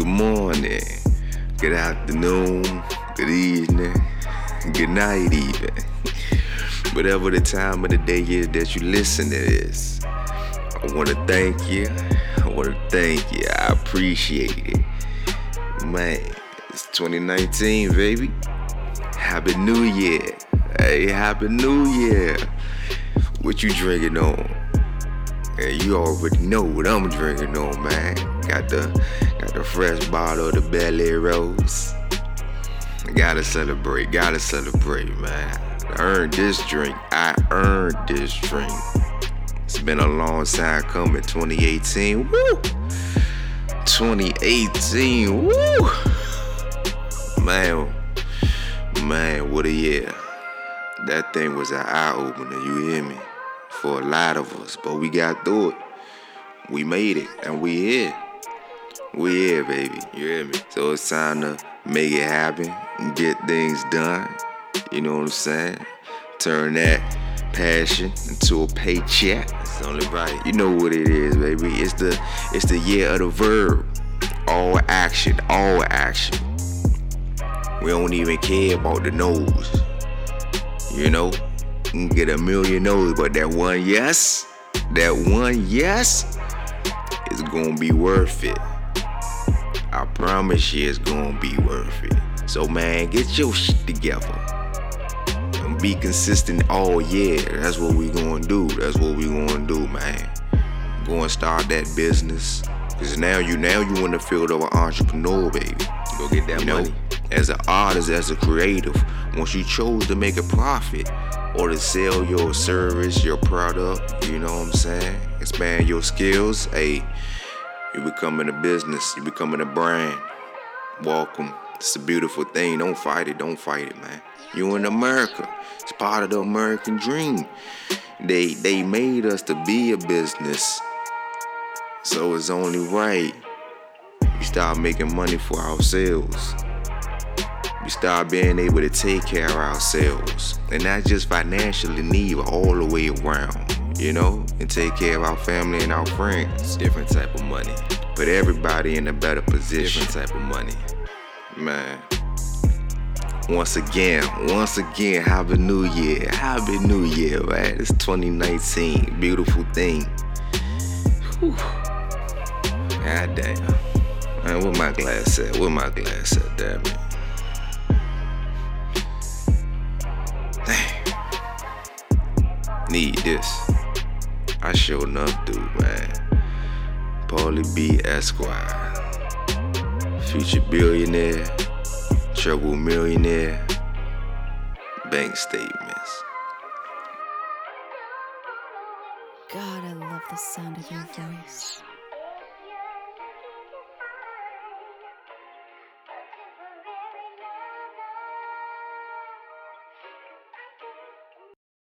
good morning, good afternoon, good evening, good night, even. Whatever the time of the day is that you listen to this, I want to thank you. I want to thank you. I appreciate it. Man, it's 2019, baby. Happy New Year. Hey, Happy New Year. What you drinking on? You already know what I'm drinking on, man. Got the got the fresh bottle of the Belly Rose. Gotta celebrate, gotta celebrate, man. I earned this drink. I earned this drink. It's been a long time coming. 2018. Woo! 2018. Woo! Man, man, what a year. That thing was an eye opener, you hear me? For a lot of us, but we got through it. We made it, and we here. We here, baby. You hear me? So it's time to make it happen and get things done. You know what I'm saying? Turn that passion into a paycheck. It's only right. You know what it is, baby. It's the it's the year of the verb. All action, all action. We don't even care about the nose. You know? Can get a million no's, but that one yes, that one yes is gonna be worth it. I promise you it's gonna be worth it. So man, get your shit together. And be consistent oh, all year. That's what we gonna do. That's what we gonna do, man. Go and start that business. Cause now you now you in the field of an entrepreneur, baby. Go get that you know, money. As an artist, as a creative, once you chose to make a profit or to sell your service, your product, you know what I'm saying? Expand your skills, hey, you becoming a business, you becoming a brand. Welcome. It's a beautiful thing. Don't fight it, don't fight it, man. You in America. It's part of the American dream. They they made us to be a business. So it's only right we start making money for ourselves. We start being able to take care of ourselves. And not just financially, neither, all the way around, you know? And take care of our family and our friends. Different type of money. Put everybody in a better position. Different type of money. Man. Once again, once again, Happy New Year. Happy New Year, man. It's 2019. Beautiful thing. Whew. God damn. Man, where my glass at? Where my glass at? Damn it. Need this. I sure enough do, man. Paulie B. Esquire. Future billionaire. Trouble millionaire. Bank statements. God, I love the sound of your voice.